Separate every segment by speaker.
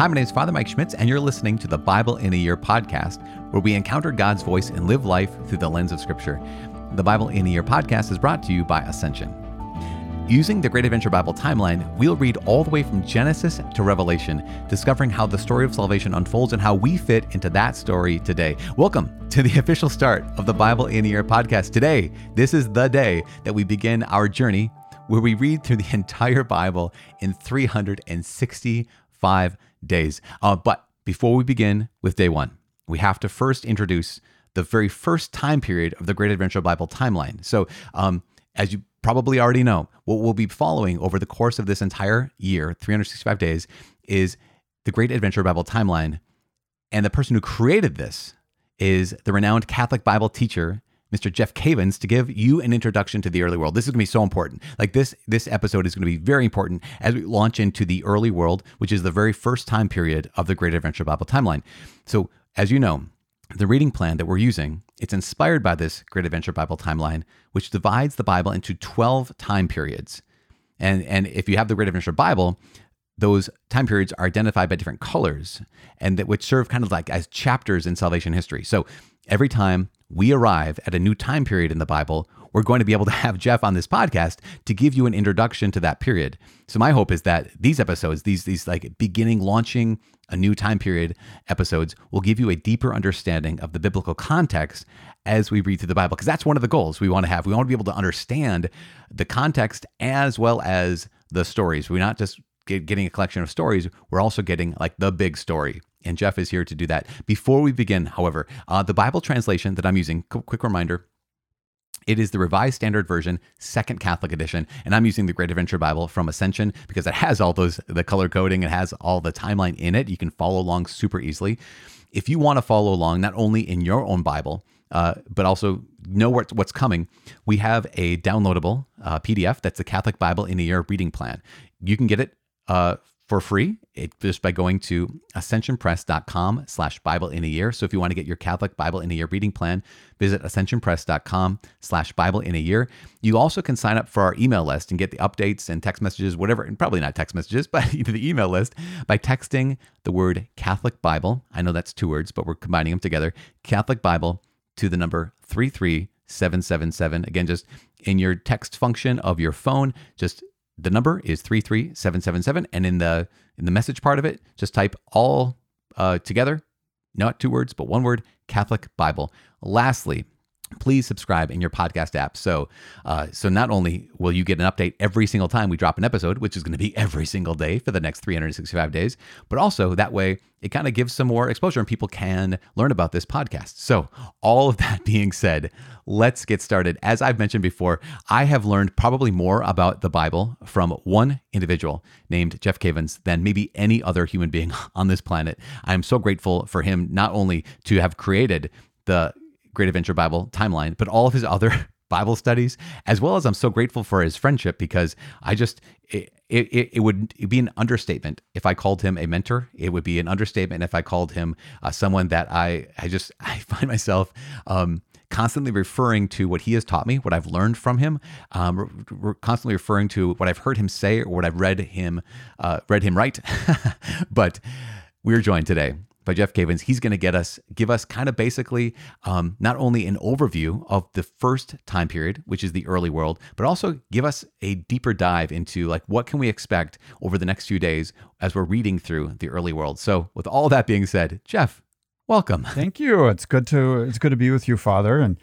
Speaker 1: Hi, my name is Father Mike Schmitz, and you're listening to the Bible in a Year podcast, where we encounter God's voice and live life through the lens of Scripture. The Bible in a Year podcast is brought to you by Ascension. Using the Great Adventure Bible timeline, we'll read all the way from Genesis to Revelation, discovering how the story of salvation unfolds and how we fit into that story today. Welcome to the official start of the Bible in a Year podcast. Today, this is the day that we begin our journey where we read through the entire Bible in 365 days. Uh, but before we begin with day one, we have to first introduce the very first time period of the Great Adventure Bible timeline. So, um, as you probably already know, what we'll be following over the course of this entire year, 365 days, is the Great Adventure Bible timeline. And the person who created this is the renowned Catholic Bible teacher, Mr. Jeff Cavins, to give you an introduction to the early world. This is going to be so important. Like this, this episode is going to be very important as we launch into the early world, which is the very first time period of the Great Adventure Bible timeline. So, as you know, the reading plan that we're using, it's inspired by this Great Adventure Bible timeline, which divides the Bible into 12 time periods. And, and if you have the Great Adventure Bible, those time periods are identified by different colors and that which serve kind of like as chapters in salvation history. So every time we arrive at a new time period in the Bible, we're going to be able to have Jeff on this podcast to give you an introduction to that period. So my hope is that these episodes, these these like beginning launching a new time period episodes will give you a deeper understanding of the biblical context as we read through the Bible because that's one of the goals we want to have. We want to be able to understand the context as well as the stories. We're not just getting a collection of stories, we're also getting like the big story. And Jeff is here to do that. Before we begin, however, uh, the Bible translation that I'm using, quick reminder, it is the Revised Standard Version, Second Catholic Edition, and I'm using the Great Adventure Bible from Ascension because it has all those the color coding, it has all the timeline in it. You can follow along super easily. If you want to follow along, not only in your own Bible, uh, but also know what's, what's coming, we have a downloadable uh, PDF that's the Catholic Bible in a Year reading plan. You can get it uh, for free. It, just by going to ascensionpress.com slash bible in a year. So if you want to get your catholic bible in a year reading plan visit ascensionpress.com slash bible in a year. You also can sign up for our email list and get the updates and text messages whatever and probably not text messages but the email list by texting the word catholic bible. I know that's two words but we're combining them together. Catholic bible to the number 33777 again just in your text function of your phone just the number is 33777 and in the in the message part of it just type all uh, together not two words but one word catholic bible. Lastly please subscribe in your podcast app. So, uh, so not only will you get an update every single time we drop an episode, which is going to be every single day for the next 365 days, but also that way it kind of gives some more exposure and people can learn about this podcast. So, all of that being said, let's get started. As I've mentioned before, I have learned probably more about the Bible from one individual named Jeff Cavins than maybe any other human being on this planet. I'm so grateful for him not only to have created the Great Adventure Bible timeline, but all of his other Bible studies, as well as I'm so grateful for his friendship because I just, it, it, it would be an understatement if I called him a mentor. It would be an understatement if I called him uh, someone that I, I just, I find myself, um, constantly referring to what he has taught me, what I've learned from him, um, re- constantly referring to what I've heard him say or what I've read him, uh, read him write. but we're joined today by Jeff Cavins. He's going to get us, give us kind of basically um, not only an overview of the first time period, which is the early world, but also give us a deeper dive into like what can we expect over the next few days as we're reading through the early world. So, with all that being said, Jeff, welcome.
Speaker 2: Thank you. It's good to it's good to be with you, Father, and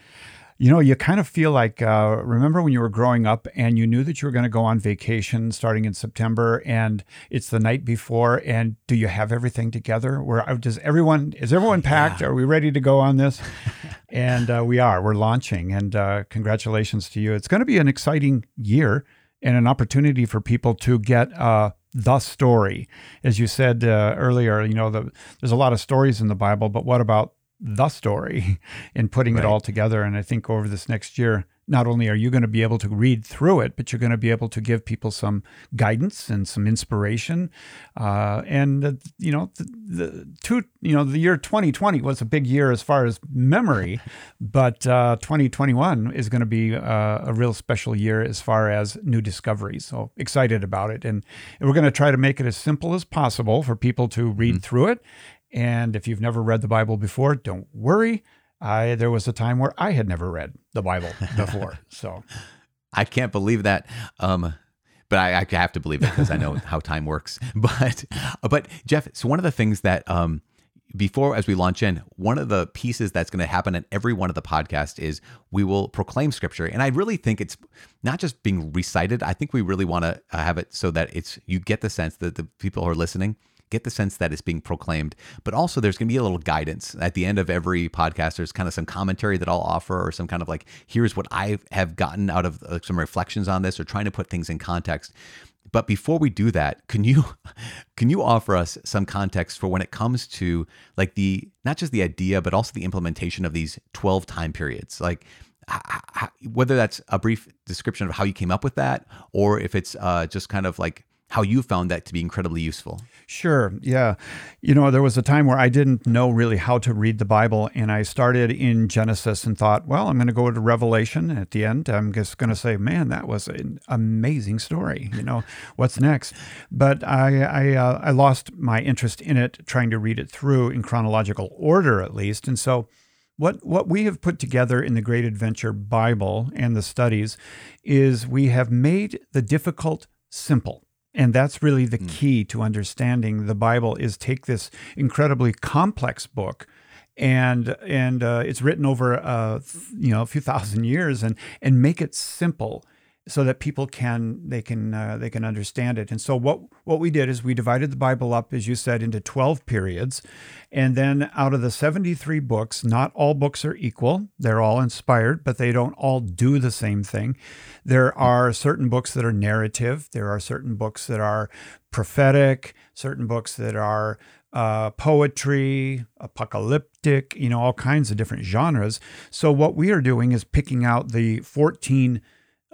Speaker 2: you know, you kind of feel like, uh, remember when you were growing up and you knew that you were going to go on vacation starting in September and it's the night before and do you have everything together? Where uh, does everyone, is everyone packed? Yeah. Are we ready to go on this? and uh, we are, we're launching and uh, congratulations to you. It's going to be an exciting year and an opportunity for people to get uh, the story. As you said uh, earlier, you know, the, there's a lot of stories in the Bible, but what about the story and putting right. it all together. And I think over this next year, not only are you going to be able to read through it, but you're going to be able to give people some guidance and some inspiration. Uh, and uh, you know, the, the, two, you know, the year 2020 was a big year as far as memory, but uh, 2021 is going to be uh, a real special year as far as new discoveries. So excited about it, and, and we're going to try to make it as simple as possible for people to read mm-hmm. through it. And if you've never read the Bible before, don't worry I there was a time where I had never read the Bible before. so
Speaker 1: I can't believe that. Um, but I, I, have to believe it because I know how time works. But but Jeff, so one of the things that um, before as we launch in, one of the pieces that's going to happen in every one of the podcasts is we will proclaim scripture, and I really think it's not just being recited. I think we really want to have it so that it's you get the sense that the people who are listening get the sense that it's being proclaimed. But also, there's going to be a little guidance at the end of every podcast. There's kind of some commentary that I'll offer, or some kind of like, here's what I have gotten out of some reflections on this, or trying to put things in context. But before we do that, can you can you offer us some context for when it comes to like the not just the idea, but also the implementation of these 12 time periods? Like whether that's a brief description of how you came up with that, or if it's uh, just kind of like how you found that to be incredibly useful.
Speaker 2: Sure. Yeah. You know, there was a time where I didn't know really how to read the Bible, and I started in Genesis and thought, well, I'm going to go to Revelation at the end. I'm just going to say, man, that was an amazing story. You know, what's next? But I I, uh, I lost my interest in it, trying to read it through in chronological order at least, and so. What, what we have put together in the Great Adventure Bible and the studies is we have made the difficult simple and that's really the mm. key to understanding the Bible is take this incredibly complex book and and uh, it's written over uh, you know a few thousand years and and make it simple so that people can they can uh, they can understand it. And so what what we did is we divided the Bible up, as you said, into twelve periods, and then out of the seventy three books, not all books are equal. They're all inspired, but they don't all do the same thing. There are certain books that are narrative. There are certain books that are prophetic. Certain books that are uh, poetry, apocalyptic, you know, all kinds of different genres. So, what we are doing is picking out the 14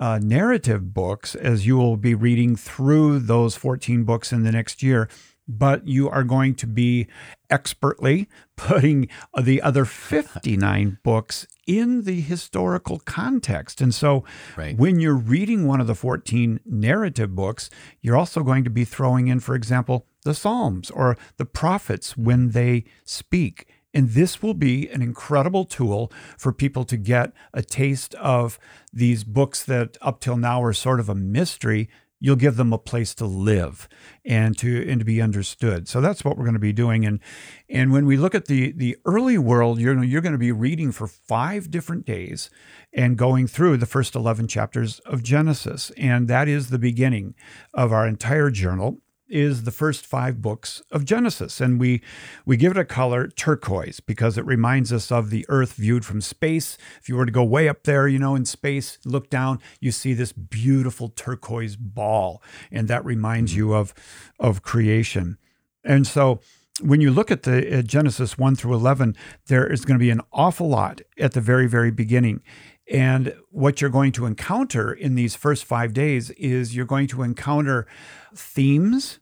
Speaker 2: uh, narrative books as you will be reading through those 14 books in the next year, but you are going to be expertly putting the other 59 books in the historical context. And so right. when you're reading one of the 14 narrative books, you're also going to be throwing in, for example, the Psalms or the prophets when they speak. And this will be an incredible tool for people to get a taste of these books that up till now are sort of a mystery. You'll give them a place to live and to and to be understood. So that's what we're going to be doing. And and when we look at the the early world, you're you're going to be reading for five different days and going through the first eleven chapters of Genesis. And that is the beginning of our entire journal is the first five books of Genesis. And we, we give it a color turquoise because it reminds us of the earth viewed from space. If you were to go way up there, you know, in space, look down, you see this beautiful turquoise ball. And that reminds you of, of creation. And so when you look at the uh, Genesis 1 through 11, there is going to be an awful lot at the very, very beginning. And what you're going to encounter in these first five days is you're going to encounter themes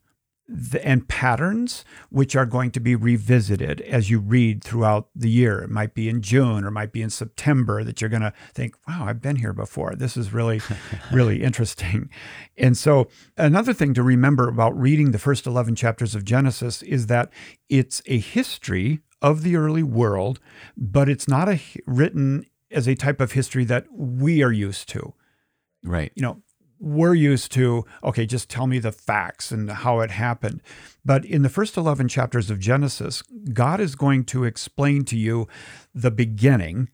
Speaker 2: and patterns which are going to be revisited as you read throughout the year. It might be in June or it might be in September that you're going to think, wow, I've been here before. This is really, really interesting. And so, another thing to remember about reading the first 11 chapters of Genesis is that it's a history of the early world, but it's not a written as a type of history that we are used to.
Speaker 1: Right.
Speaker 2: You know, we're used to, okay, just tell me the facts and how it happened. But in the first 11 chapters of Genesis, God is going to explain to you the beginning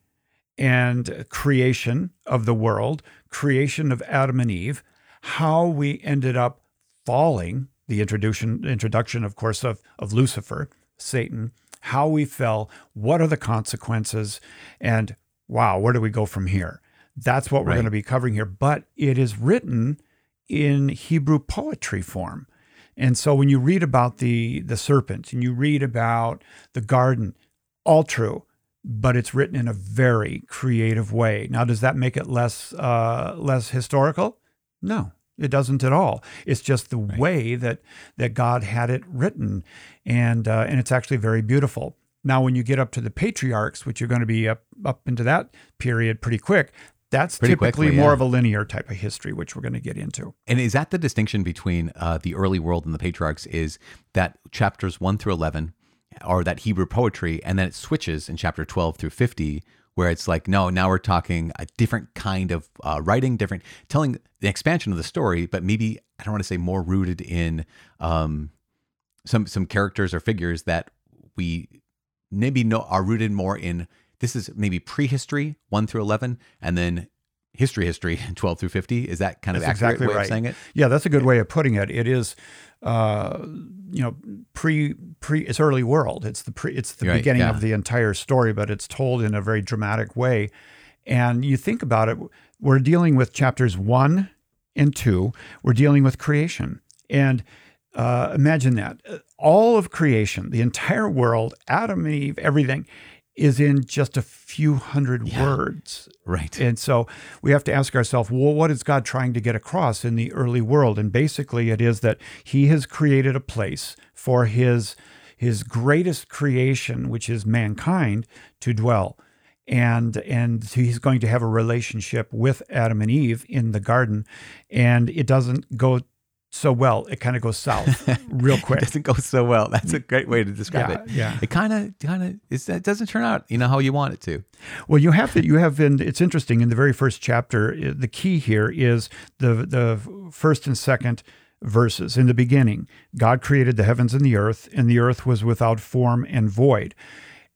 Speaker 2: and creation of the world, creation of Adam and Eve, how we ended up falling, the introduction, introduction of course, of, of Lucifer, Satan, how we fell, what are the consequences, and wow, where do we go from here? That's what we're right. going to be covering here. But it is written in Hebrew poetry form. And so when you read about the, the serpent and you read about the garden, all true. but it's written in a very creative way. Now, does that make it less uh, less historical? No, it doesn't at all. It's just the right. way that that God had it written, and uh, and it's actually very beautiful. Now, when you get up to the patriarchs, which you're going to be up up into that period pretty quick, that's Pretty typically quickly, more yeah. of a linear type of history, which we're going to get into.
Speaker 1: And is that the distinction between uh, the early world and the patriarchs? Is that chapters one through eleven are that Hebrew poetry, and then it switches in chapter twelve through fifty, where it's like, no, now we're talking a different kind of uh, writing, different telling the expansion of the story, but maybe I don't want to say more rooted in um, some some characters or figures that we maybe know are rooted more in this is maybe prehistory 1 through 11 and then history history 12 through 50 is that kind
Speaker 2: that's
Speaker 1: of accurate
Speaker 2: exactly
Speaker 1: way
Speaker 2: right.
Speaker 1: of saying it?
Speaker 2: Yeah that's a good way of putting it. It is uh, you know pre pre it's early world. It's the pre it's the right, beginning yeah. of the entire story but it's told in a very dramatic way. And you think about it we're dealing with chapters 1 and 2 we're dealing with creation. And uh, imagine that. All of creation the entire world adam and eve everything is in just a few hundred yeah, words.
Speaker 1: Right.
Speaker 2: And so we have to ask ourselves, well, what is God trying to get across in the early world? And basically it is that he has created a place for his his greatest creation, which is mankind, to dwell. And and he's going to have a relationship with Adam and Eve in the garden. And it doesn't go so well, it kind of goes south real quick.
Speaker 1: it doesn't go so well. That's a great way to describe
Speaker 2: yeah,
Speaker 1: it.
Speaker 2: Yeah,
Speaker 1: it kind of kind of it doesn't turn out you know how you want it to.
Speaker 2: Well, you have to you have been. It's interesting in the very first chapter. The key here is the the first and second verses. In the beginning, God created the heavens and the earth, and the earth was without form and void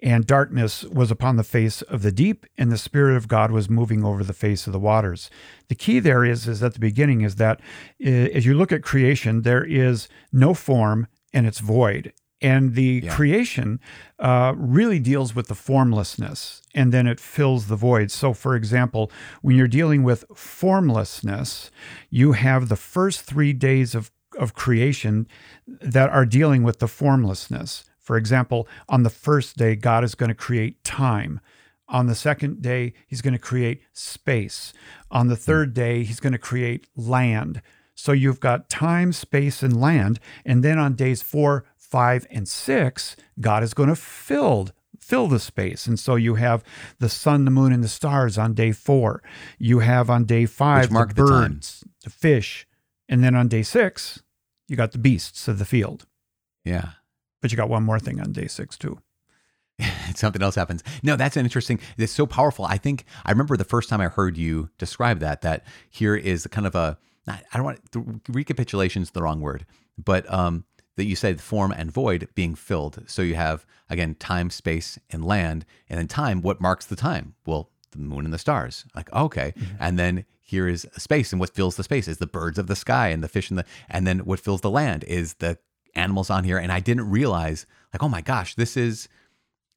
Speaker 2: and darkness was upon the face of the deep, and the Spirit of God was moving over the face of the waters. The key there is, is at the beginning, is that as you look at creation, there is no form and it's void. And the yeah. creation uh, really deals with the formlessness and then it fills the void. So, for example, when you're dealing with formlessness, you have the first three days of, of creation that are dealing with the formlessness. For example, on the first day, God is going to create time. On the second day, he's going to create space. On the third day, he's going to create land. So you've got time, space, and land. And then on days four, five, and six, God is going to fill fill the space. And so you have the sun, the moon, and the stars on day four. You have on day five the birds, the, the fish. And then on day six, you got the beasts of the field.
Speaker 1: Yeah.
Speaker 2: But you got one more thing on day six, too.
Speaker 1: Something else happens. No, that's an interesting. It's so powerful. I think I remember the first time I heard you describe that. That here is kind of a. I don't want the recapitulation is the wrong word, but um, that you said form and void being filled. So you have again time, space, and land, and then time. What marks the time? Well, the moon and the stars. Like okay, mm-hmm. and then here is space, and what fills the space is the birds of the sky and the fish and the, and then what fills the land is the animals on here, and I didn't realize like, oh my gosh, this is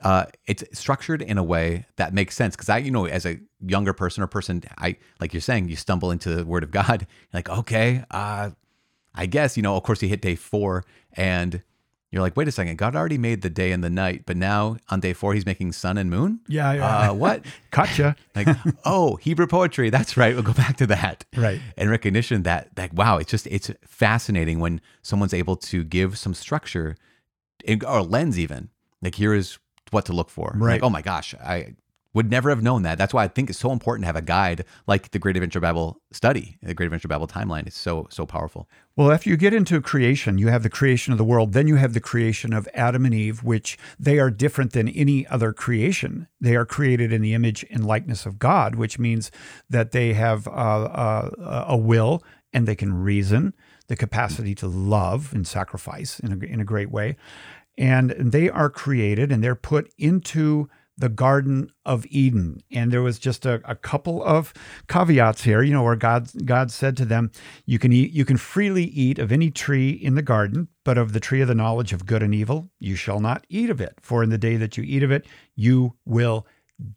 Speaker 1: uh, it's structured in a way that makes sense because I, you know, as a younger person or person, I like you're saying, you stumble into the Word of God, like okay, uh, I guess you know. Of course, you hit day four, and you're like, wait a second, God already made the day and the night, but now on day four, he's making sun and moon?
Speaker 2: Yeah, yeah.
Speaker 1: Uh, what?
Speaker 2: gotcha.
Speaker 1: like, oh, Hebrew poetry. That's right. We'll go back to that.
Speaker 2: Right.
Speaker 1: And recognition that, like, wow, it's just, it's fascinating when someone's able to give some structure or lens, even. Like, here is what to look for.
Speaker 2: Right.
Speaker 1: Like, oh my gosh, I would never have known that. That's why I think it's so important to have a guide like the Great Adventure Bible study, the Great Adventure Bible timeline. It's so so powerful.
Speaker 2: Well, after you get into creation, you have the creation of the world. Then you have the creation of Adam and Eve, which they are different than any other creation. They are created in the image and likeness of God, which means that they have uh, uh, a will and they can reason, the capacity to love and sacrifice in a, in a great way, and they are created and they're put into the Garden of Eden. And there was just a, a, couple of caveats here, you know, where God God said to them, You can eat you can freely eat of any tree in the garden, but of the tree of the knowledge of good and evil, you shall not eat of it. For in the day that you eat of it, you will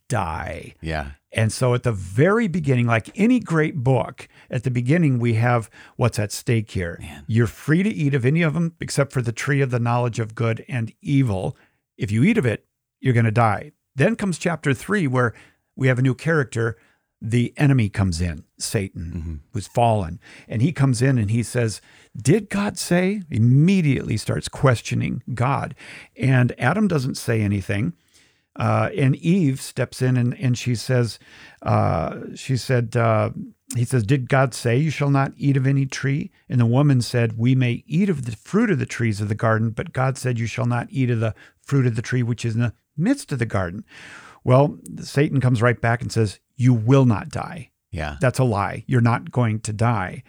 Speaker 2: die.
Speaker 1: Yeah.
Speaker 2: And so at the very beginning, like any great book, at the beginning we have what's at stake here.
Speaker 1: Man.
Speaker 2: You're free to eat of any of them except for the tree of the knowledge of good and evil. If you eat of it, you're going to die Then comes chapter three, where we have a new character. The enemy comes in, Satan, who's fallen. And he comes in and he says, Did God say? Immediately starts questioning God. And Adam doesn't say anything. Uh, and Eve steps in and, and she says, uh, she said, uh, he says, Did God say you shall not eat of any tree? And the woman said, We may eat of the fruit of the trees of the garden, but God said, You shall not eat of the fruit of the tree which is in the midst of the garden. Well, Satan comes right back and says, You will not die.
Speaker 1: Yeah.
Speaker 2: That's a lie. You're not going to die.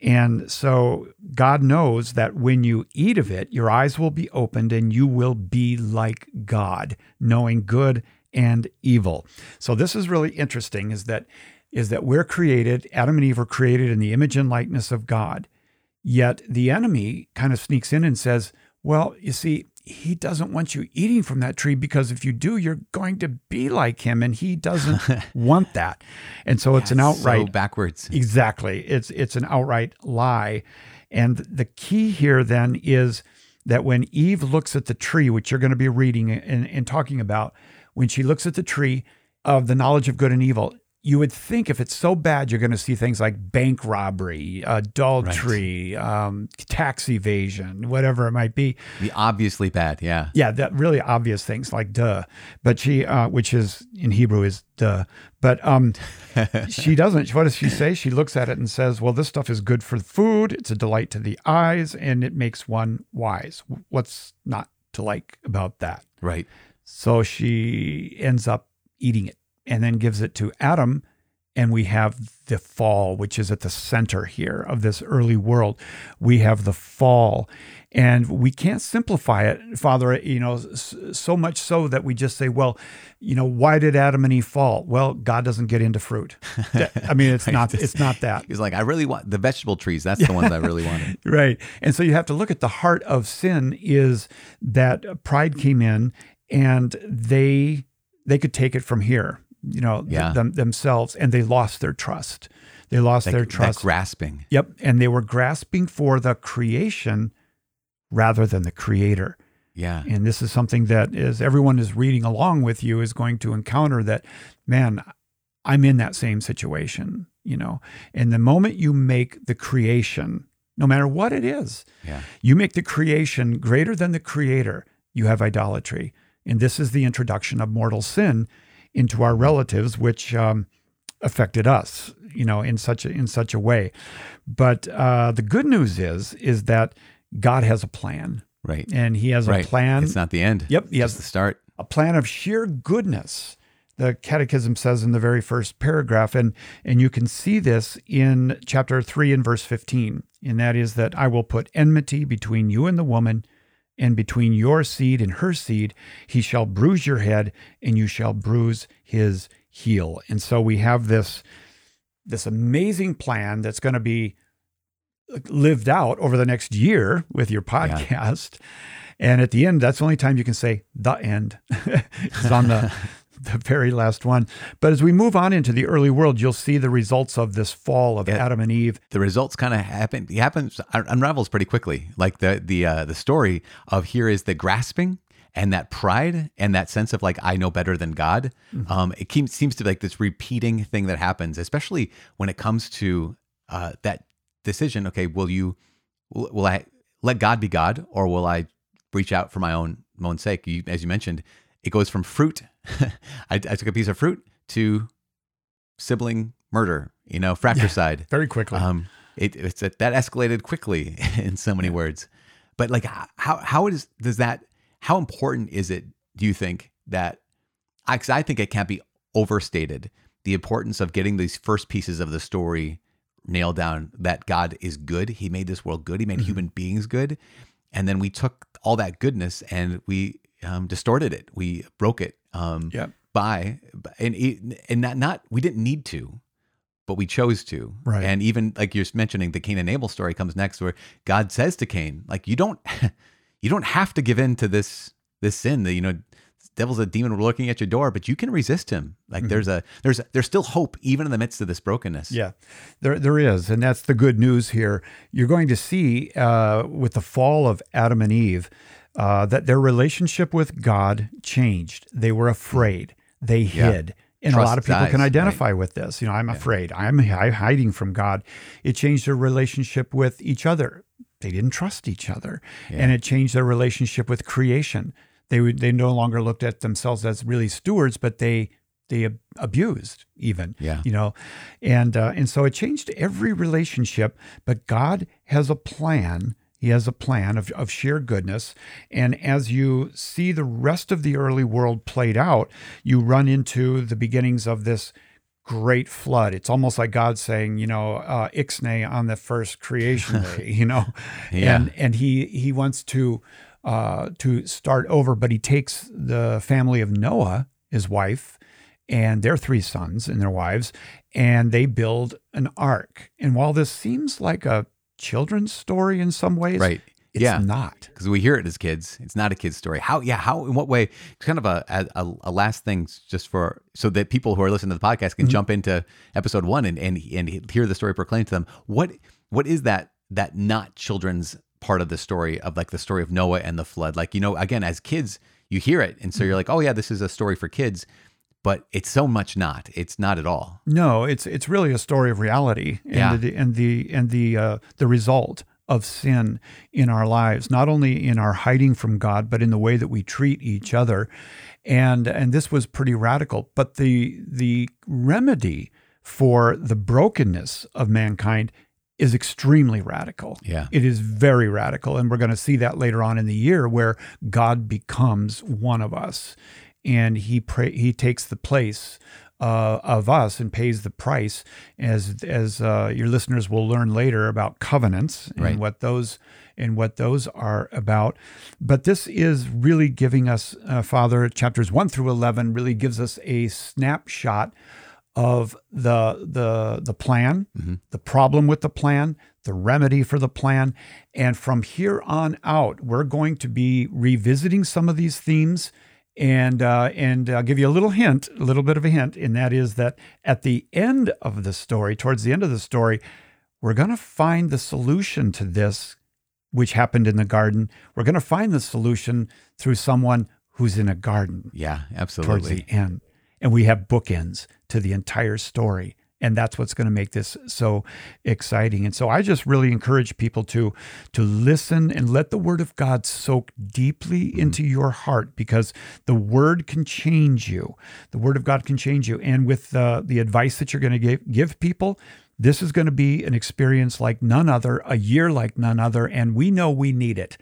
Speaker 2: And so God knows that when you eat of it, your eyes will be opened and you will be like God, knowing good and evil. So this is really interesting is that is that we're created, Adam and Eve were created in the image and likeness of God. Yet the enemy kind of sneaks in and says, "Well, you see, he doesn't want you eating from that tree because if you do, you're going to be like him, and he doesn't want that. And so it's an outright
Speaker 1: so backwards.
Speaker 2: Exactly. It's it's an outright lie. And the key here then is that when Eve looks at the tree, which you're going to be reading and, and talking about, when she looks at the tree of the knowledge of good and evil, you would think if it's so bad, you're going to see things like bank robbery, adultery, um, tax evasion, whatever it might be.
Speaker 1: The obviously bad. Yeah.
Speaker 2: Yeah, that really obvious things like duh. But she, uh, which is in Hebrew is duh. But um, she doesn't. What does she say? She looks at it and says, "Well, this stuff is good for food. It's a delight to the eyes, and it makes one wise. What's not to like about that?"
Speaker 1: Right.
Speaker 2: So she ends up eating it and then gives it to Adam. And we have the fall, which is at the center here of this early world. We have the fall. And we can't simplify it, Father, you know, so much so that we just say, well, you know, why did Adam and Eve fall? Well, God doesn't get into fruit. I mean, it's not it's not that.
Speaker 1: He's like, I really want the vegetable trees. That's the ones I really wanted.
Speaker 2: right. And so you have to look at the heart of sin is that pride came in and they they could take it from here you know,
Speaker 1: yeah.
Speaker 2: them, themselves, and they lost their trust. They lost
Speaker 1: that,
Speaker 2: their trust.
Speaker 1: That grasping.
Speaker 2: Yep. And they were grasping for the creation rather than the creator.
Speaker 1: Yeah.
Speaker 2: And this is something that is everyone is reading along with you is going to encounter that, man, I'm in that same situation, you know. And the moment you make the creation, no matter what it is,
Speaker 1: yeah.
Speaker 2: you make the creation greater than the creator, you have idolatry. And this is the introduction of mortal sin into our relatives, which um, affected us, you know, in such a, in such a way. But uh, the good news is is that God has a plan,
Speaker 1: right?
Speaker 2: And He has
Speaker 1: right.
Speaker 2: a plan.
Speaker 1: It's not the end.
Speaker 2: Yep,
Speaker 1: He has the start.
Speaker 2: A plan of sheer goodness. The Catechism says in the very first paragraph, and and you can see this in chapter three and verse fifteen, and that is that I will put enmity between you and the woman and between your seed and her seed, he shall bruise your head, and you shall bruise his heel. And so we have this, this amazing plan that's going to be lived out over the next year with your podcast. Yeah. And at the end, that's the only time you can say the end. it's on the the very last one. But as we move on into the early world, you'll see the results of this fall of yeah, Adam and Eve.
Speaker 1: The results kind of happen. It happens unravels pretty quickly. Like the the uh, the story of here is the grasping and that pride and that sense of like I know better than God. Mm-hmm. Um, it keeps, seems to be like this repeating thing that happens, especially when it comes to uh, that decision. Okay, will you will, will I let God be God, or will I reach out for my own my own sake? You, as you mentioned, it goes from fruit. I, I, took a piece of fruit to sibling murder, you know, fratricide.
Speaker 2: Yeah, very quickly.
Speaker 1: Um, it, it's a, that escalated quickly in so many words. But like, how how is does that? How important is it? Do you think that? Because I, I think it can't be overstated the importance of getting these first pieces of the story nailed down. That God is good. He made this world good. He made mm-hmm. human beings good, and then we took all that goodness and we um, distorted it. We broke it. Um,
Speaker 2: yeah.
Speaker 1: By and and not not we didn't need to, but we chose to.
Speaker 2: Right.
Speaker 1: And even like you're mentioning, the Cain and Abel story comes next, where God says to Cain, like you don't you don't have to give in to this this sin. That you know, devil's a demon looking at your door, but you can resist him. Like mm-hmm. there's a there's a, there's still hope even in the midst of this brokenness.
Speaker 2: Yeah, there there is, and that's the good news here. You're going to see uh, with the fall of Adam and Eve uh, that their relationship with God changed. They were afraid. They hid. And a lot of people
Speaker 1: dies,
Speaker 2: can
Speaker 1: right.
Speaker 2: identify with this. You know, I'm afraid. I'm hi- hiding from God. It changed their relationship with each other. They didn't trust each other, and it changed their relationship with creation. They would, they no longer looked at themselves as really stewards, but they they ab- abused even.
Speaker 1: Yeah.
Speaker 2: You know, and uh, and so it changed every relationship. But God has a plan. He has a plan of, of sheer goodness. And as you see the rest of the early world played out, you run into the beginnings of this great flood. It's almost like God saying, you know, uh, ixnay on the first creation day, you know,
Speaker 1: Yeah.
Speaker 2: and and he he wants to uh, to start over, but he takes the family of Noah, his wife, and their three sons and their wives, and they build an ark. And while this seems like a children's story in some ways,
Speaker 1: Right.
Speaker 2: it's
Speaker 1: yeah.
Speaker 2: not.
Speaker 1: because we hear it as kids. It's not a kid's story. How? Yeah. How? In what way? It's kind of a a, a last thing, just for so that people who are listening to the podcast can mm-hmm. jump into episode one and and and hear the story proclaimed to them. What what is that that not children's part of the story of like the story of Noah and the flood? Like you know, again, as kids, you hear it, and so mm-hmm. you're like, oh yeah, this is a story for kids. But it's so much not. It's not at all.
Speaker 2: No, it's it's really a story of reality and
Speaker 1: Yeah.
Speaker 2: the, and the and the uh, the result of sin in our lives, not only in our hiding from God, but in the way that we treat each other. And and this was pretty radical. But the the remedy for the brokenness of mankind is extremely radical.
Speaker 1: Yeah.
Speaker 2: It is very radical. And we're going to see that later on in the year where God becomes one of us and he pra- he takes the place uh, of us and pays the price as as uh, your listeners will learn later about covenants and
Speaker 1: Right.
Speaker 2: what those and what those are about. But this is really giving us, uh, Father, chapters one through eleven really gives us a snapshot of the the the plan, the problem with the plan, the remedy for the plan, and from here on out, we're going to be revisiting some of these themes. And uh, and I'll give you a little hint, a little bit of a hint, and that is that at the end of the story, towards the end of the story, we're going to find the solution to this, which happened in the garden. We're going to find the solution through someone who's in a garden
Speaker 1: Yeah. Absolutely.
Speaker 2: Towards the end. And we have bookends to the entire story. And that's what's going to make this so exciting. And so I just really encourage people to to listen and let the word of God soak deeply into your heart because the word can change you. The word of God can change you. And with uh, the advice that you're going to give, give people, this is going to be an experience like none other, a year like none other, and we know we need it.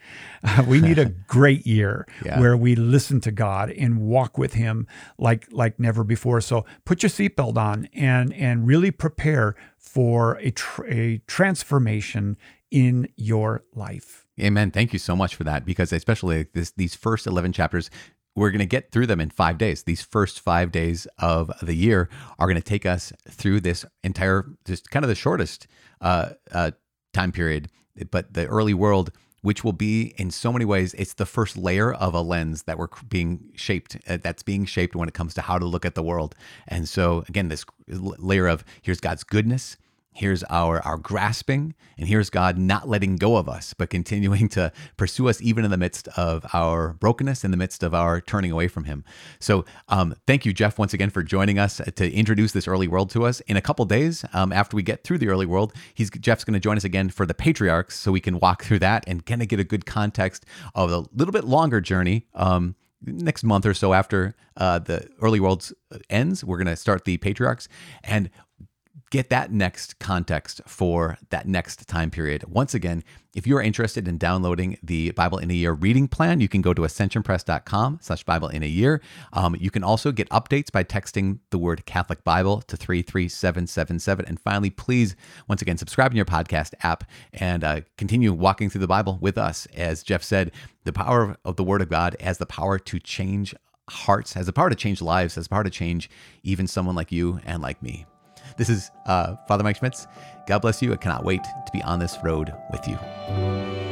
Speaker 2: Uh, we need a great year
Speaker 1: Yeah.
Speaker 2: where we listen to God and walk with Him like like never before. So put your seatbelt on and and really prepare for a tr- a transformation in your life.
Speaker 1: Amen. Thank you so much for that because especially this these first 11 chapters we're going to get through them in 5 days. These first 5 days of the year are going to take us through this entire just kind of the shortest uh, uh, time period, but the early world which will be in so many ways it's the first layer of a lens that we're being shaped uh, that's being shaped when it comes to how to look at the world. And so again this layer of here's God's goodness, Here's our our grasping, and here's God not letting go of us, but continuing to pursue us even in the midst of our brokenness, in the midst of our turning away from Him. So, um, thank you, Jeff, once again for joining us to introduce this early world to us. In a couple days, um, after we get through the early world, he's Jeff's going to join us again for the patriarchs, so we can walk through that and kind of get a good context of a little bit longer journey. Um, next month or so after uh, the early world ends, we're going to start the patriarchs and get that next context for that next time period. Once again, if you're interested in downloading the Bible in a Year reading plan, you can go to ascensionpress.com slash Bible in a year. Um, you can also get updates by texting the word Catholic Bible to 33777. And finally, please, once again, subscribe in your podcast app and uh, continue walking through the Bible with us. As Jeff said, the power of the Word of God has the power to change hearts, has the power to change lives, has the power to change even someone like you and like me. This is uh, Father Mike Schmitz. God bless you. I cannot wait to be on this road with you.